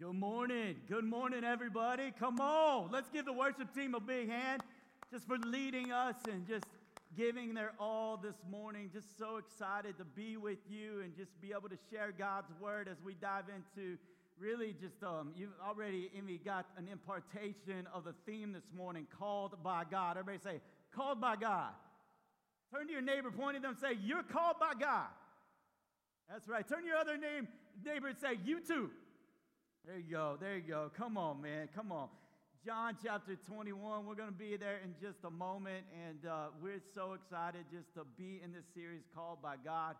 Good morning. Good morning, everybody. Come on. Let's give the worship team a big hand just for leading us and just giving their all this morning. Just so excited to be with you and just be able to share God's word as we dive into really just, um, you've already, Emmy, got an impartation of the theme this morning called by God. Everybody say, called by God. Turn to your neighbor, point at them, say, You're called by God. That's right. Turn to your other name, neighbor and say, You too. There you go. There you go. Come on, man. Come on. John chapter 21. We're going to be there in just a moment. And uh, we're so excited just to be in this series called by God.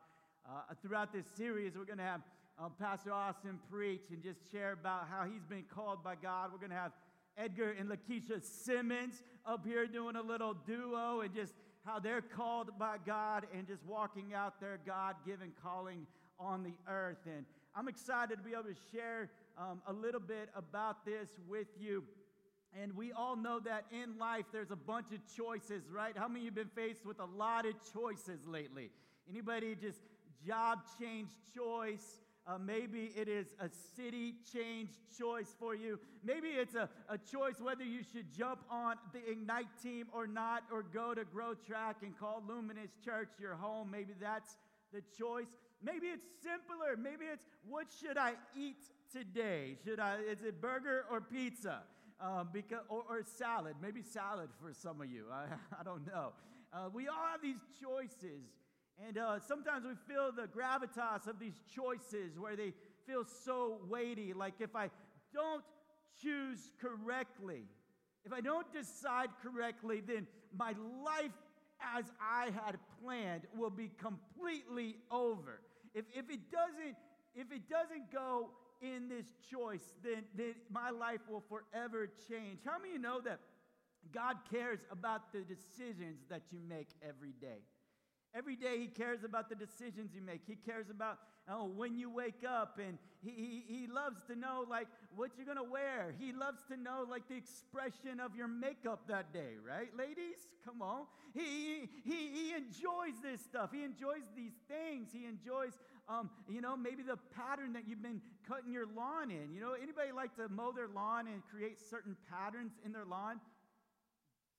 Uh, throughout this series, we're going to have um, Pastor Austin preach and just share about how he's been called by God. We're going to have Edgar and Lakeisha Simmons up here doing a little duo and just how they're called by God and just walking out their God given calling on the earth. And I'm excited to be able to share um, a little bit about this with you. And we all know that in life there's a bunch of choices, right? How many of you have been faced with a lot of choices lately? Anybody just job change choice? Uh, maybe it is a city change choice for you. Maybe it's a, a choice whether you should jump on the Ignite team or not, or go to Grow Track and call Luminous Church your home. Maybe that's the choice. Maybe it's simpler. Maybe it's what should I eat today? Should I? Is it burger or pizza? Um, because, or, or, salad, maybe salad for some of you. I, I don't know. Uh, we all have these choices. And uh, sometimes we feel the gravitas of these choices where they feel so weighty. Like if I don't choose correctly, if I don't decide correctly, then my life as I had planned will be completely over. If, if, it, doesn't, if it doesn't go in this choice, then, then my life will forever change. How many know that God cares about the decisions that you make every day? Every day he cares about the decisions you make. He cares about oh, when you wake up, and he, he, he loves to know like what you're gonna wear. He loves to know like the expression of your makeup that day, right, ladies? Come on. He, he, he enjoys this stuff. He enjoys these things. He enjoys, um, you know, maybe the pattern that you've been cutting your lawn in. You know, anybody like to mow their lawn and create certain patterns in their lawn?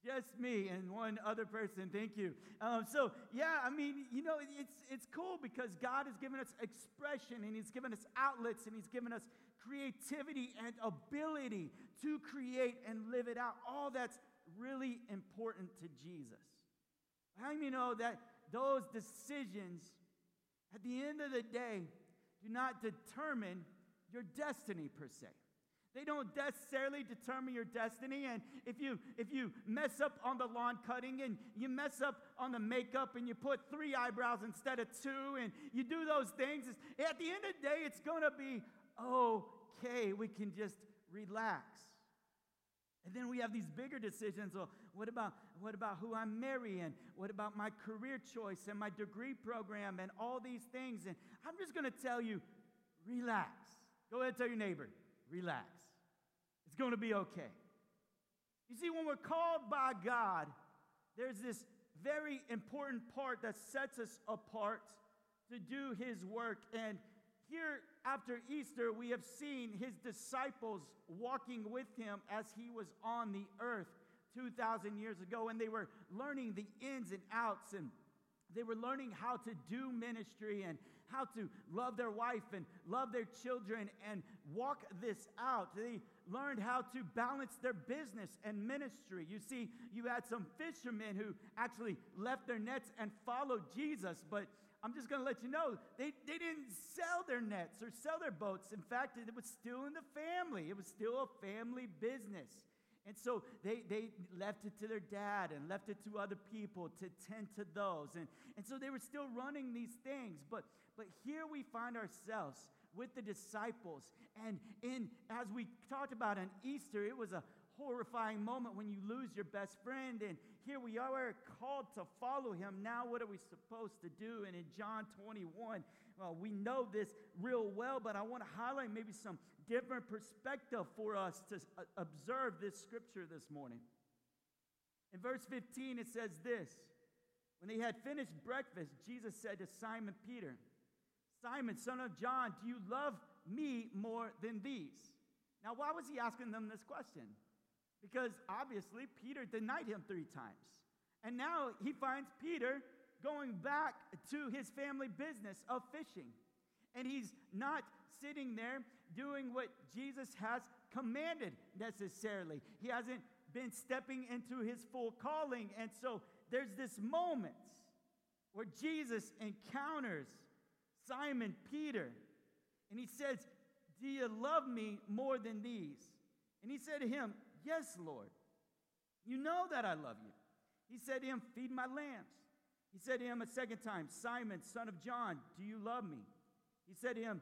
Just me and one other person. Thank you. Um, so, yeah, I mean, you know, it's, it's cool because God has given us expression and He's given us outlets and He's given us creativity and ability to create and live it out. All that's really important to Jesus. How do you know that those decisions, at the end of the day, do not determine your destiny per se? They don't necessarily determine your destiny. And if you if you mess up on the lawn cutting and you mess up on the makeup and you put three eyebrows instead of two and you do those things, at the end of the day, it's gonna be okay. We can just relax. And then we have these bigger decisions. Well, what about what about who I'm marrying? What about my career choice and my degree program and all these things? And I'm just gonna tell you, relax. Go ahead and tell your neighbor relax. It's going to be okay. You see, when we're called by God, there's this very important part that sets us apart to do His work. And here after Easter, we have seen His disciples walking with Him as He was on the earth 2,000 years ago, and they were learning the ins and outs and they were learning how to do ministry and how to love their wife and love their children and walk this out. They learned how to balance their business and ministry. You see, you had some fishermen who actually left their nets and followed Jesus, but I'm just going to let you know they, they didn't sell their nets or sell their boats. In fact, it was still in the family, it was still a family business. And so they, they left it to their dad and left it to other people to tend to those. And, and so they were still running these things. But, but here we find ourselves with the disciples. And in, as we talked about on Easter, it was a horrifying moment when you lose your best friend. And here we are called to follow him. Now, what are we supposed to do? And in John 21, well, we know this real well, but I want to highlight maybe some different perspective for us to uh, observe this scripture this morning. In verse 15, it says this When they had finished breakfast, Jesus said to Simon Peter, Simon, son of John, do you love me more than these? Now, why was he asking them this question? Because obviously Peter denied him three times. And now he finds Peter going back to his family business of fishing. And he's not sitting there doing what Jesus has commanded necessarily. He hasn't been stepping into his full calling. And so there's this moment where Jesus encounters Simon Peter and he says, Do you love me more than these? And he said to him, Yes, Lord. You know that I love you. He said to him, Feed my lambs. He said to him a second time, Simon, son of John, do you love me? He said to him,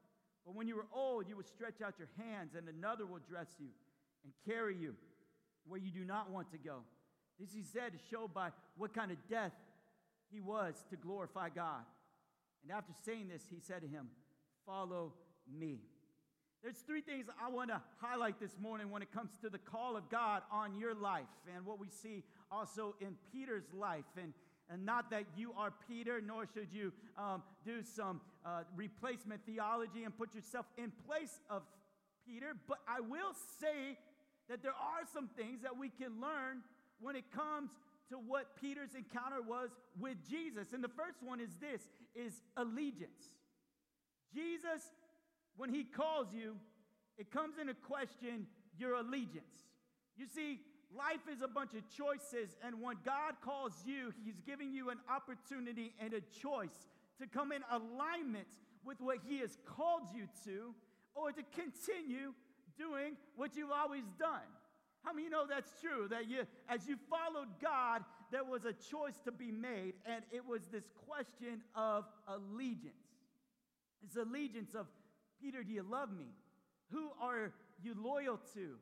But when you were old, you would stretch out your hands, and another will dress you and carry you where you do not want to go. This he said to show by what kind of death he was to glorify God. And after saying this, he said to him, Follow me. There's three things I want to highlight this morning when it comes to the call of God on your life and what we see also in Peter's life. And, and not that you are Peter, nor should you um, do some uh, replacement theology and put yourself in place of Peter, but I will say that there are some things that we can learn when it comes to what Peter's encounter was with Jesus. And the first one is this is allegiance. Jesus when he calls you, it comes into question your allegiance. You see, life is a bunch of choices, and when God calls you, he's giving you an opportunity and a choice to come in alignment with what he has called you to or to continue doing what you've always done. How many know that's true? That you, as you followed God, there was a choice to be made, and it was this question of allegiance. It's allegiance of Peter, do you love me? Who are you loyal to?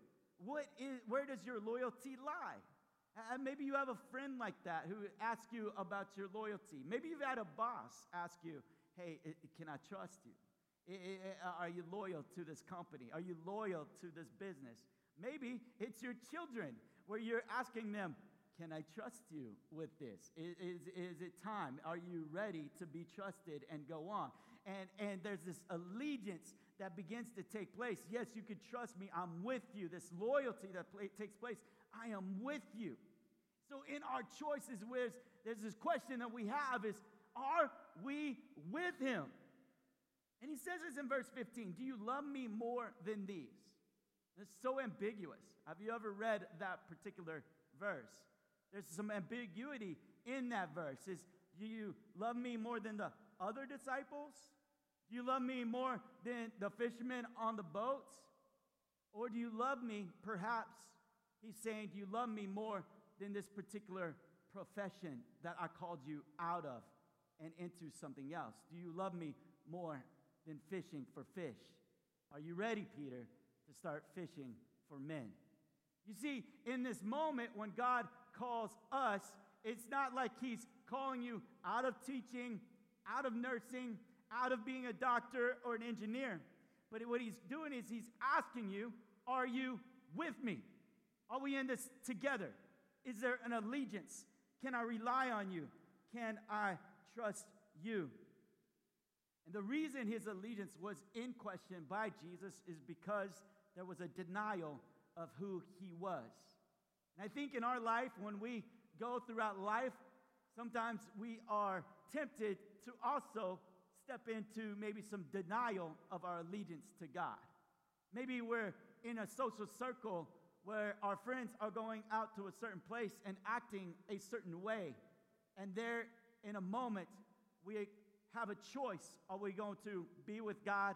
What is, where does your loyalty lie? And maybe you have a friend like that who asks you about your loyalty. Maybe you've had a boss ask you, hey, can I trust you? Uh, are you loyal to this company? Are you loyal to this business? Maybe it's your children where you're asking them, can I trust you with this? Is, is, is it time? Are you ready to be trusted and go on? and, and there's this allegiance that begins to take place. Yes, you can trust me. I'm with you. This loyalty that takes place. I am with you. So in our choices, there's, there's this question that we have is, are we with him? And he says this in verse 15 Do you love me more than these? It's so ambiguous. Have you ever read that particular verse? There's some ambiguity in that verse. Is do you love me more than the other disciples? Do you love me more than the fishermen on the boats? Or do you love me, perhaps, he's saying, do you love me more than this particular profession that I called you out of and into something else? Do you love me more than fishing for fish? Are you ready, Peter, to start fishing for men? You see, in this moment when God calls us, it's not like he's calling you out of teaching out of nursing, out of being a doctor or an engineer. But what he's doing is he's asking you, Are you with me? Are we in this together? Is there an allegiance? Can I rely on you? Can I trust you? And the reason his allegiance was in question by Jesus is because there was a denial of who he was. And I think in our life, when we go throughout life, sometimes we are tempted to also step into maybe some denial of our allegiance to God. Maybe we're in a social circle where our friends are going out to a certain place and acting a certain way. And there, in a moment, we have a choice. Are we going to be with God?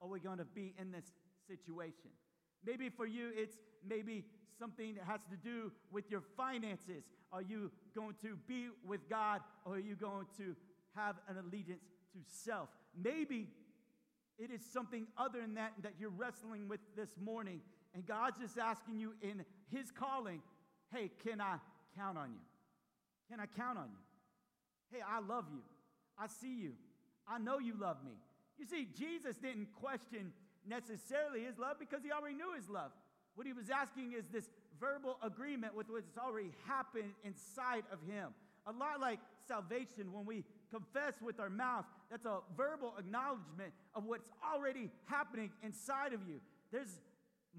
Or are we going to be in this situation? Maybe for you, it's maybe something that has to do with your finances. Are you going to be with God or are you going to have an allegiance to self? Maybe it is something other than that that you're wrestling with this morning, And God's just asking you in His calling, hey, can I count on you? Can I count on you? Hey, I love you. I see you. I know you love me. You see, Jesus didn't question necessarily his love because he already knew his love. What he was asking is this verbal agreement with what's already happened inside of him. A lot like salvation, when we confess with our mouth, that's a verbal acknowledgement of what's already happening inside of you. There's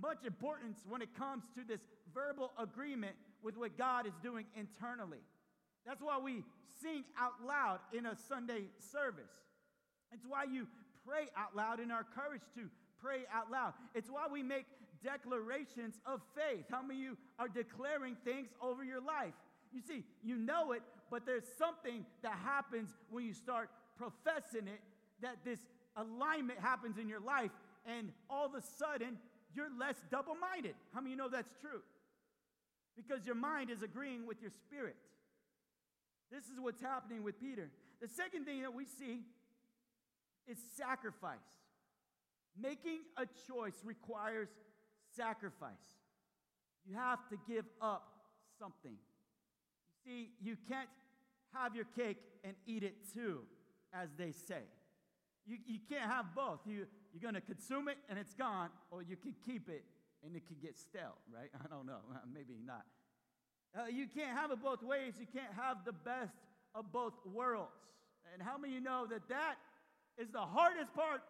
much importance when it comes to this verbal agreement with what God is doing internally. That's why we sing out loud in a Sunday service. It's why you pray out loud in our courage to pray out loud. It's why we make declarations of faith. How many of you are declaring things over your life? You see, you know it, but there's something that happens when you start professing it that this alignment happens in your life, and all of a sudden, you're less double minded. How many of you know that's true? Because your mind is agreeing with your spirit. This is what's happening with Peter. The second thing that we see is sacrifice. Making a choice requires sacrifice. You have to give up something. See, you can't have your cake and eat it too, as they say. You, you can't have both. You, you're going to consume it and it's gone, or you can keep it and it could get stale, right? I don't know. Maybe not. Uh, you can't have it both ways. You can't have the best of both worlds. And how many you know that that is the hardest part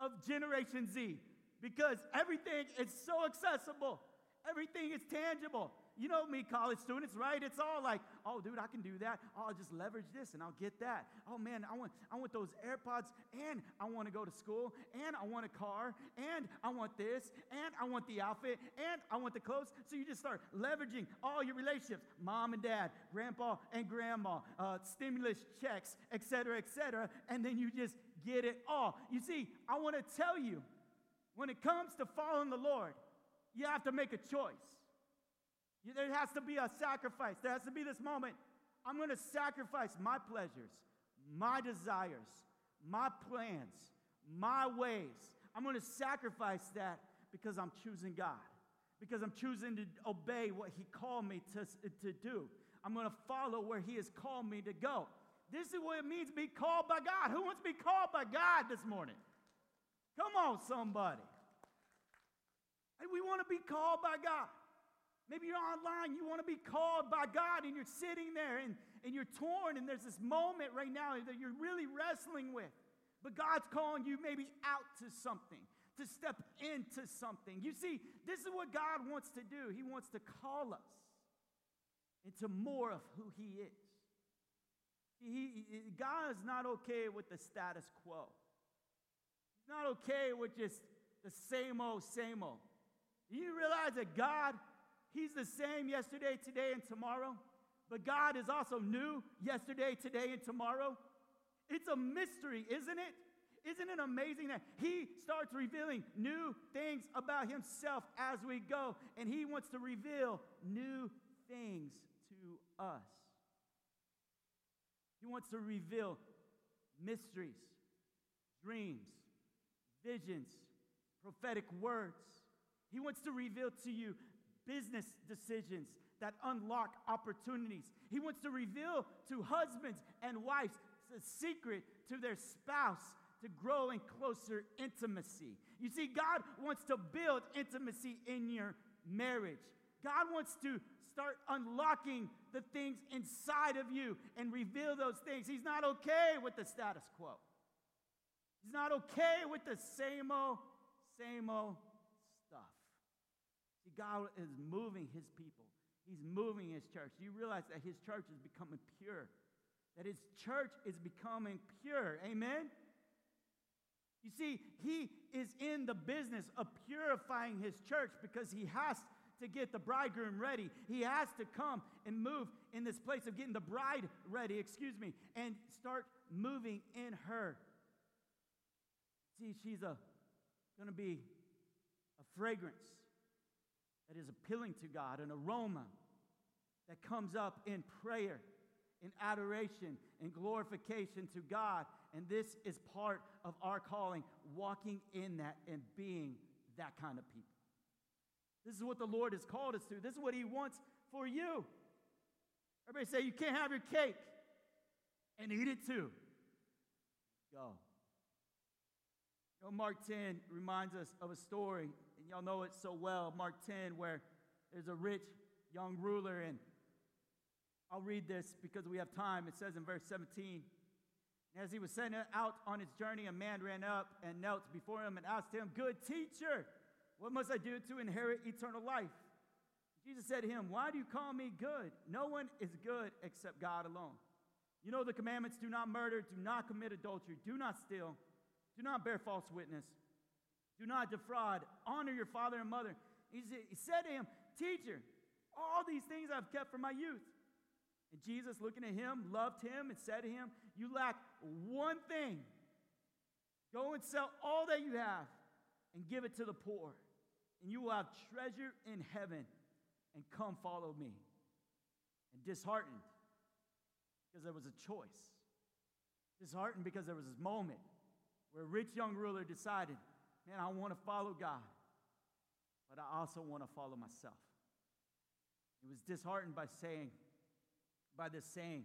of Generation Z? Because everything is so accessible, everything is tangible. You know me, college students, right? It's all like, oh, dude, I can do that. Oh, I'll just leverage this and I'll get that. Oh man, I want, I want those AirPods, and I want to go to school, and I want a car, and I want this, and I want the outfit, and I want the clothes. So you just start leveraging all your relationships, mom and dad, grandpa and grandma, uh, stimulus checks, etc., etc., and then you just get it all. You see, I want to tell you, when it comes to following the Lord, you have to make a choice. There has to be a sacrifice. There has to be this moment. I'm going to sacrifice my pleasures, my desires, my plans, my ways. I'm going to sacrifice that because I'm choosing God, because I'm choosing to obey what He called me to, to do. I'm going to follow where He has called me to go. This is what it means to be called by God. Who wants to be called by God this morning? Come on, somebody. We want to be called by God. Maybe you're online, you want to be called by God, and you're sitting there and, and you're torn, and there's this moment right now that you're really wrestling with. But God's calling you maybe out to something, to step into something. You see, this is what God wants to do. He wants to call us into more of who He is. He, God is not okay with the status quo. He's not okay with just the same old, same old. Do you realize that God He's the same yesterday, today, and tomorrow. But God is also new yesterday, today, and tomorrow. It's a mystery, isn't it? Isn't it amazing that He starts revealing new things about Himself as we go, and He wants to reveal new things to us? He wants to reveal mysteries, dreams, visions, prophetic words. He wants to reveal to you business decisions that unlock opportunities. He wants to reveal to husbands and wives the secret to their spouse to grow in closer intimacy. You see, God wants to build intimacy in your marriage. God wants to start unlocking the things inside of you and reveal those things. He's not okay with the status quo. He's not okay with the same old, same old See, God is moving his people. He's moving his church. Do you realize that his church is becoming pure? That his church is becoming pure. Amen? You see, he is in the business of purifying his church because he has to get the bridegroom ready. He has to come and move in this place of getting the bride ready, excuse me, and start moving in her. See, she's a going to be a fragrance that is appealing to God, an aroma that comes up in prayer, in adoration, in glorification to God. And this is part of our calling, walking in that and being that kind of people. This is what the Lord has called us to. This is what He wants for you. Everybody say, You can't have your cake and eat it too. Go. You know, Mark 10 reminds us of a story, and y'all know it so well. Mark 10, where there's a rich young ruler, and I'll read this because we have time. It says in verse 17 As he was setting out on his journey, a man ran up and knelt before him and asked him, Good teacher, what must I do to inherit eternal life? Jesus said to him, Why do you call me good? No one is good except God alone. You know the commandments do not murder, do not commit adultery, do not steal, do not bear false witness, do not defraud, honor your father and mother. He said to him, Teacher, all these things I've kept from my youth. And Jesus, looking at him, loved him and said to him, You lack one thing. Go and sell all that you have and give it to the poor, and you will have treasure in heaven. And come follow me. And disheartened because there was a choice. Disheartened because there was this moment where a rich young ruler decided, Man, I want to follow God, but I also want to follow myself. He was disheartened by saying, by this saying.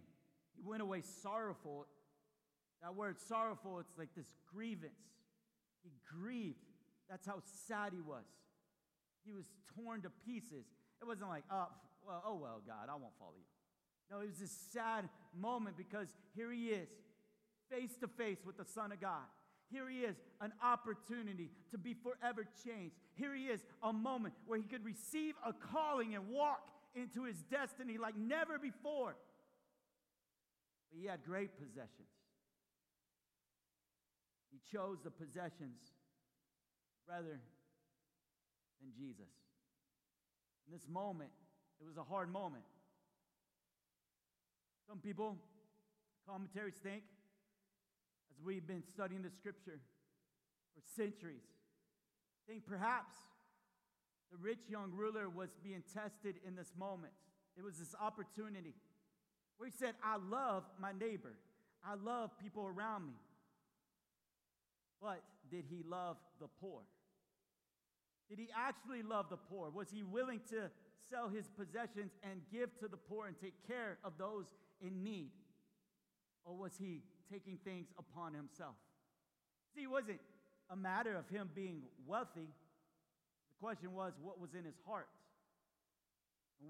He went away sorrowful. That word sorrowful, it's like this grievance. He grieved. That's how sad he was. He was torn to pieces. It wasn't like, oh, well, oh well, God, I won't follow you. No, it was this sad moment because here he is, face to face with the Son of God. Here he is, an opportunity to be forever changed. Here he is, a moment where he could receive a calling and walk into his destiny like never before. But he had great possessions. He chose the possessions rather than Jesus. In this moment, it was a hard moment. Some people, commentaries think, as we've been studying the scripture for centuries, I think perhaps the rich young ruler was being tested in this moment. It was this opportunity where he said, I love my neighbor, I love people around me. But did he love the poor? Did he actually love the poor? Was he willing to sell his possessions and give to the poor and take care of those in need? Or was he taking things upon himself? See, it wasn't a matter of him being wealthy. The question was, what was in his heart?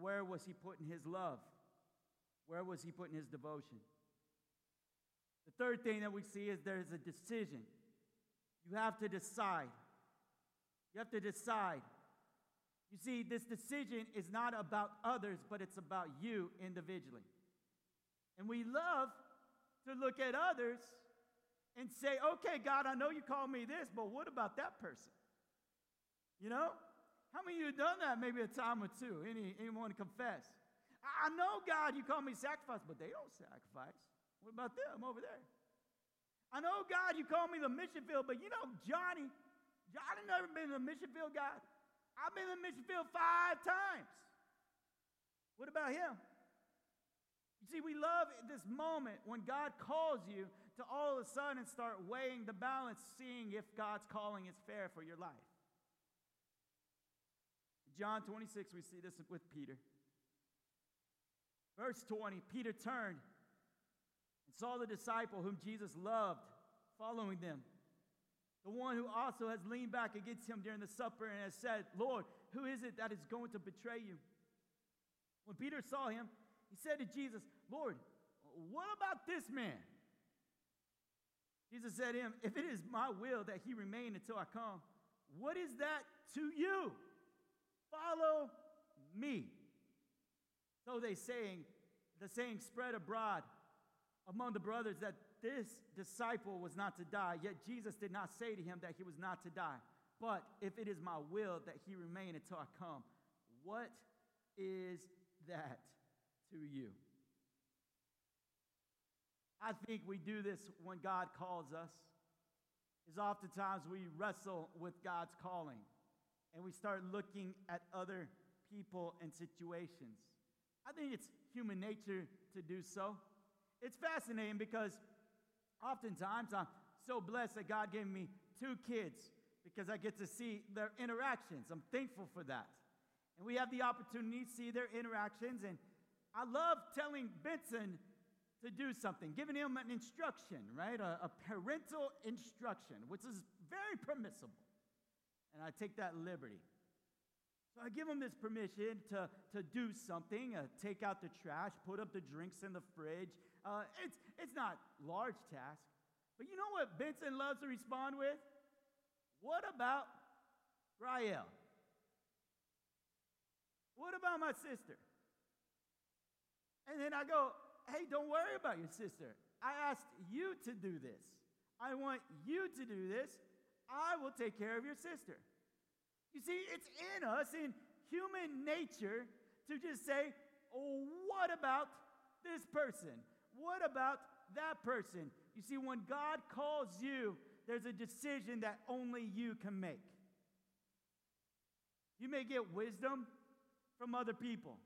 Where was he putting his love? Where was he putting his devotion? The third thing that we see is there's a decision. You have to decide. You have to decide. You see, this decision is not about others, but it's about you individually. And we love to look at others and say, okay, God, I know you call me this, but what about that person? You know? How many of you have done that maybe a time or two? Any, anyone confess? I know, God, you call me sacrifice, but they don't sacrifice. What about them over there? I know, God, you call me the mission field, but you know, Johnny, Johnny never been in the mission field, God. I've been in the mission field five times. What about him? You see, we love this moment when God calls you to all of a sudden start weighing the balance, seeing if God's calling is fair for your life. John 26, we see this with Peter. Verse 20 Peter turned and saw the disciple whom Jesus loved following them the one who also has leaned back against him during the supper and has said, Lord, who is it that is going to betray you? When Peter saw him, he said to Jesus, Lord, what about this man? Jesus said to him, If it is my will that he remain until I come, what is that to you? Follow me. So they saying, the saying spread abroad among the brothers that this disciple was not to die, yet Jesus did not say to him that he was not to die. But if it is my will that he remain until I come, what is that to you? I think we do this when God calls us. Is oftentimes we wrestle with God's calling and we start looking at other people and situations. I think it's human nature to do so. It's fascinating because oftentimes I'm so blessed that God gave me two kids because I get to see their interactions. I'm thankful for that. And we have the opportunity to see their interactions. And I love telling Benson to do something, giving him an instruction, right? A, a parental instruction, which is very permissible. And I take that liberty. So I give him this permission to, to do something, uh, take out the trash, put up the drinks in the fridge. Uh, it's, it's not large task. But you know what Benson loves to respond with? What about Rael? What about my sister? And then I go, hey, don't worry about your sister. I asked you to do this. I want you to do this. I will take care of your sister. You see, it's in us, in human nature, to just say, oh, what about this person? What about that person? You see, when God calls you, there's a decision that only you can make. You may get wisdom from other people.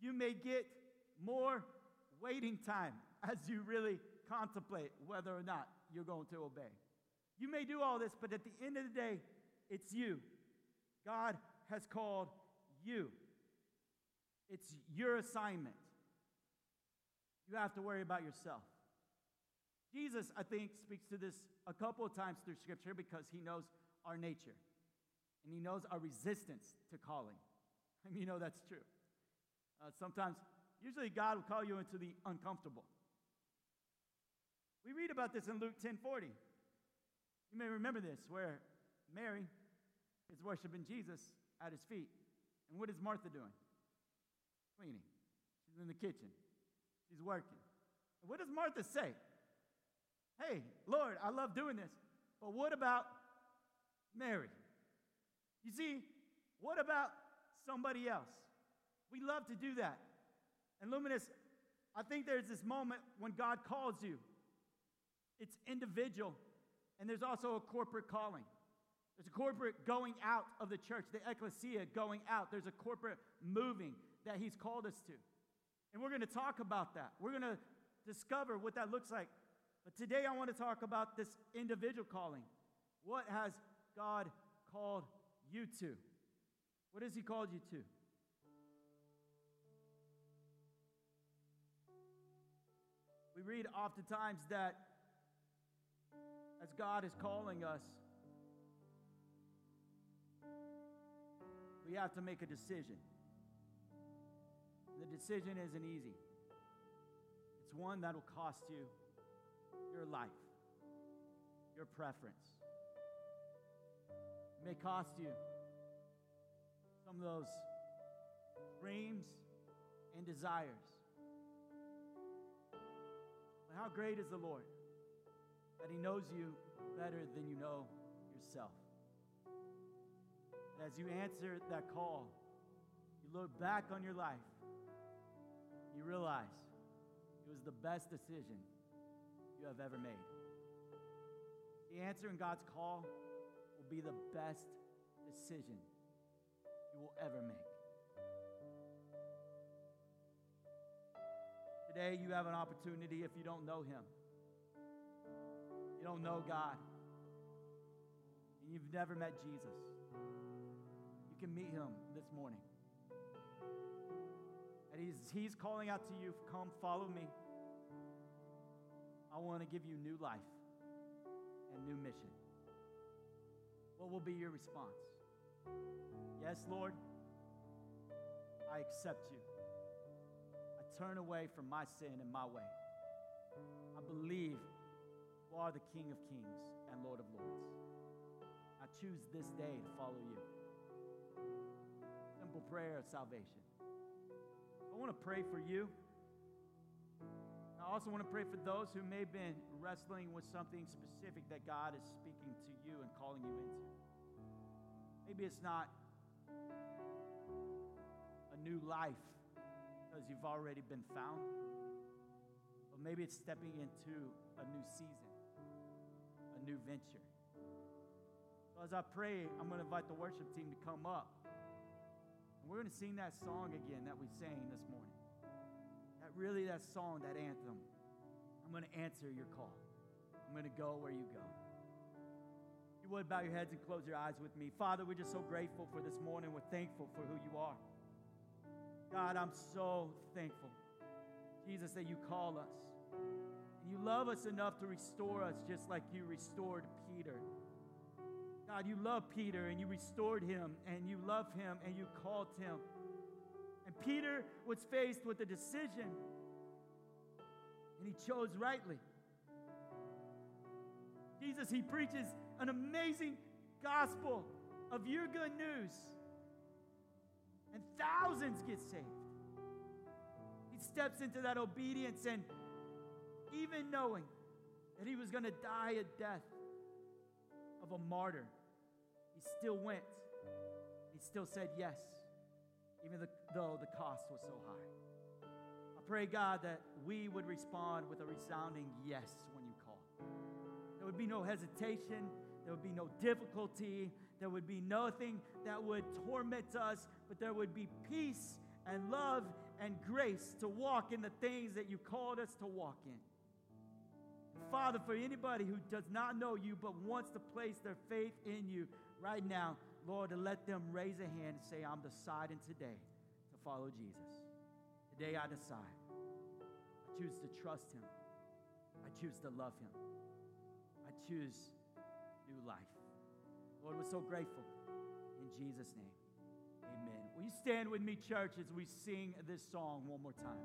You may get more waiting time as you really contemplate whether or not you're going to obey. You may do all this, but at the end of the day, it's you. God has called you. It's your assignment. You have to worry about yourself. Jesus, I think, speaks to this a couple of times through Scripture because he knows our nature and he knows our resistance to calling. I mean, you know that's true. Uh, sometimes, usually, God will call you into the uncomfortable. We read about this in Luke 10 40. You may remember this, where Mary is worshiping Jesus at his feet. And what is Martha doing? Cleaning. She's in the kitchen. She's working. And what does Martha say? Hey, Lord, I love doing this, but what about Mary? You see, what about somebody else? We love to do that. And Luminous, I think there's this moment when God calls you. It's individual, and there's also a corporate calling. There's a corporate going out of the church, the ecclesia going out. There's a corporate moving that He's called us to. And we're going to talk about that. We're going to discover what that looks like. But today I want to talk about this individual calling. What has God called you to? What has He called you to? We read oftentimes that as God is calling us, we have to make a decision. The decision isn't easy, it's one that'll cost you your life, your preference. It may cost you some of those dreams and desires. How great is the Lord that He knows you better than you know yourself. And as you answer that call, you look back on your life, you realize it was the best decision you have ever made. The answer in God's call will be the best decision you will ever make. Today, you have an opportunity if you don't know Him. You don't know God. And you've never met Jesus. You can meet Him this morning. And He's, he's calling out to you come, follow me. I want to give you new life and new mission. What will be your response? Yes, Lord, I accept you. Turn away from my sin and my way. I believe you are the King of kings and Lord of lords. I choose this day to follow you. Simple prayer of salvation. I want to pray for you. I also want to pray for those who may have been wrestling with something specific that God is speaking to you and calling you into. Maybe it's not a new life because you've already been found, but maybe it's stepping into a new season, a new venture. So as I pray, I'm going to invite the worship team to come up. And we're going to sing that song again that we sang this morning That really that song, that anthem. I'm going to answer your call. I'm going to go where you go. you would bow your heads and close your eyes with me. Father, we're just so grateful for this morning. We're thankful for who you are. God, I'm so thankful, Jesus, that you call us. You love us enough to restore us just like you restored Peter. God, you love Peter and you restored him and you love him and you called him. And Peter was faced with a decision and he chose rightly. Jesus, he preaches an amazing gospel of your good news, and thousands get saved. He steps into that obedience, and even knowing that he was going to die a death of a martyr, he still went. He still said yes, even though the cost was so high. I pray, God, that we would respond with a resounding yes when you call. There would be no hesitation, there would be no difficulty, there would be nothing that would torment us, but there would be peace and love and grace to walk in the things that you called us to walk in. Father, for anybody who does not know you but wants to place their faith in you right now, Lord, let them raise a hand and say, I'm deciding today to follow Jesus. Today I decide. I choose to trust him. I choose to love him. I choose new life. Lord, we're so grateful. In Jesus' name, amen. Will you stand with me, church, as we sing this song one more time?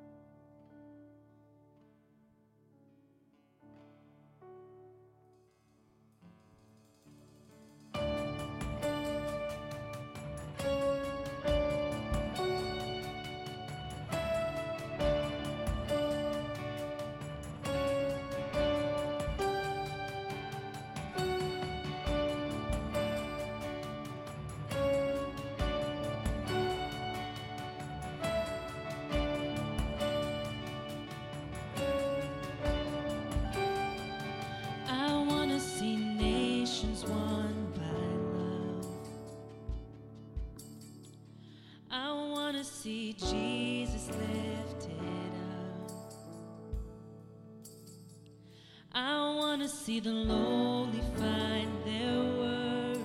Jesus lifted up. I want to see the lowly find their worth.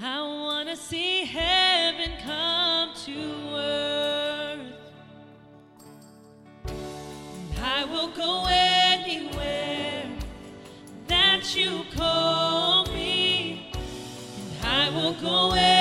I want to see heaven come to earth. And I will go anywhere that you call me. And I will go anywhere.